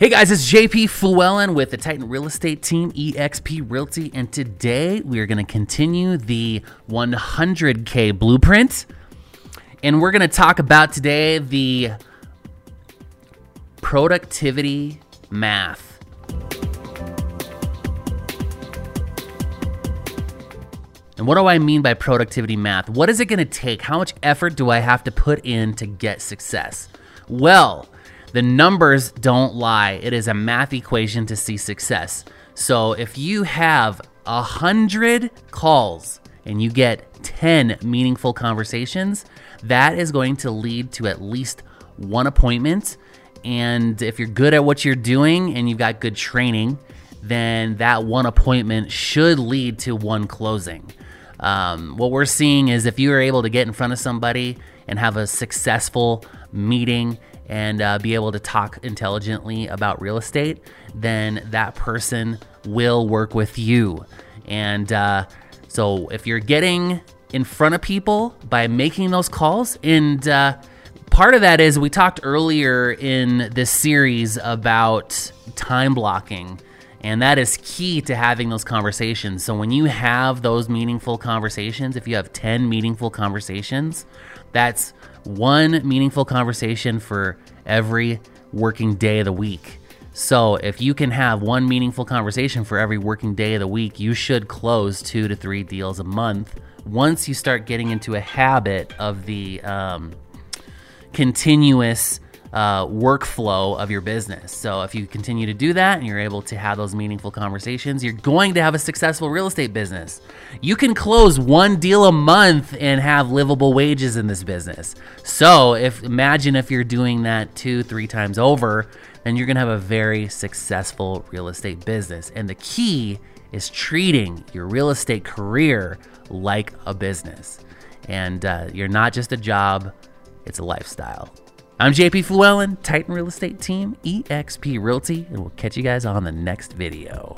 Hey guys, it's JP Fluellen with the Titan Real Estate Team, eXp Realty, and today we are going to continue the 100K blueprint. And we're going to talk about today the productivity math. And what do I mean by productivity math? What is it going to take? How much effort do I have to put in to get success? Well, the numbers don't lie. It is a math equation to see success. So if you have a hundred calls and you get 10 meaningful conversations, that is going to lead to at least one appointment. And if you're good at what you're doing and you've got good training, then that one appointment should lead to one closing. Um, what we're seeing is if you are able to get in front of somebody and have a successful meeting and uh, be able to talk intelligently about real estate, then that person will work with you. And uh, so if you're getting in front of people by making those calls, and uh, part of that is we talked earlier in this series about time blocking. And that is key to having those conversations. So, when you have those meaningful conversations, if you have 10 meaningful conversations, that's one meaningful conversation for every working day of the week. So, if you can have one meaningful conversation for every working day of the week, you should close two to three deals a month once you start getting into a habit of the um, continuous uh, workflow of your business. So if you continue to do that and you're able to have those meaningful conversations, you're going to have a successful real estate business. You can close one deal a month and have livable wages in this business. So if imagine if you're doing that two, three times over, then you're to have a very successful real estate business. And the key is treating your real estate career like a business. And uh, you're not just a job, it's a lifestyle. I'm JP Fluellen, Titan Real Estate Team, eXp Realty, and we'll catch you guys on the next video.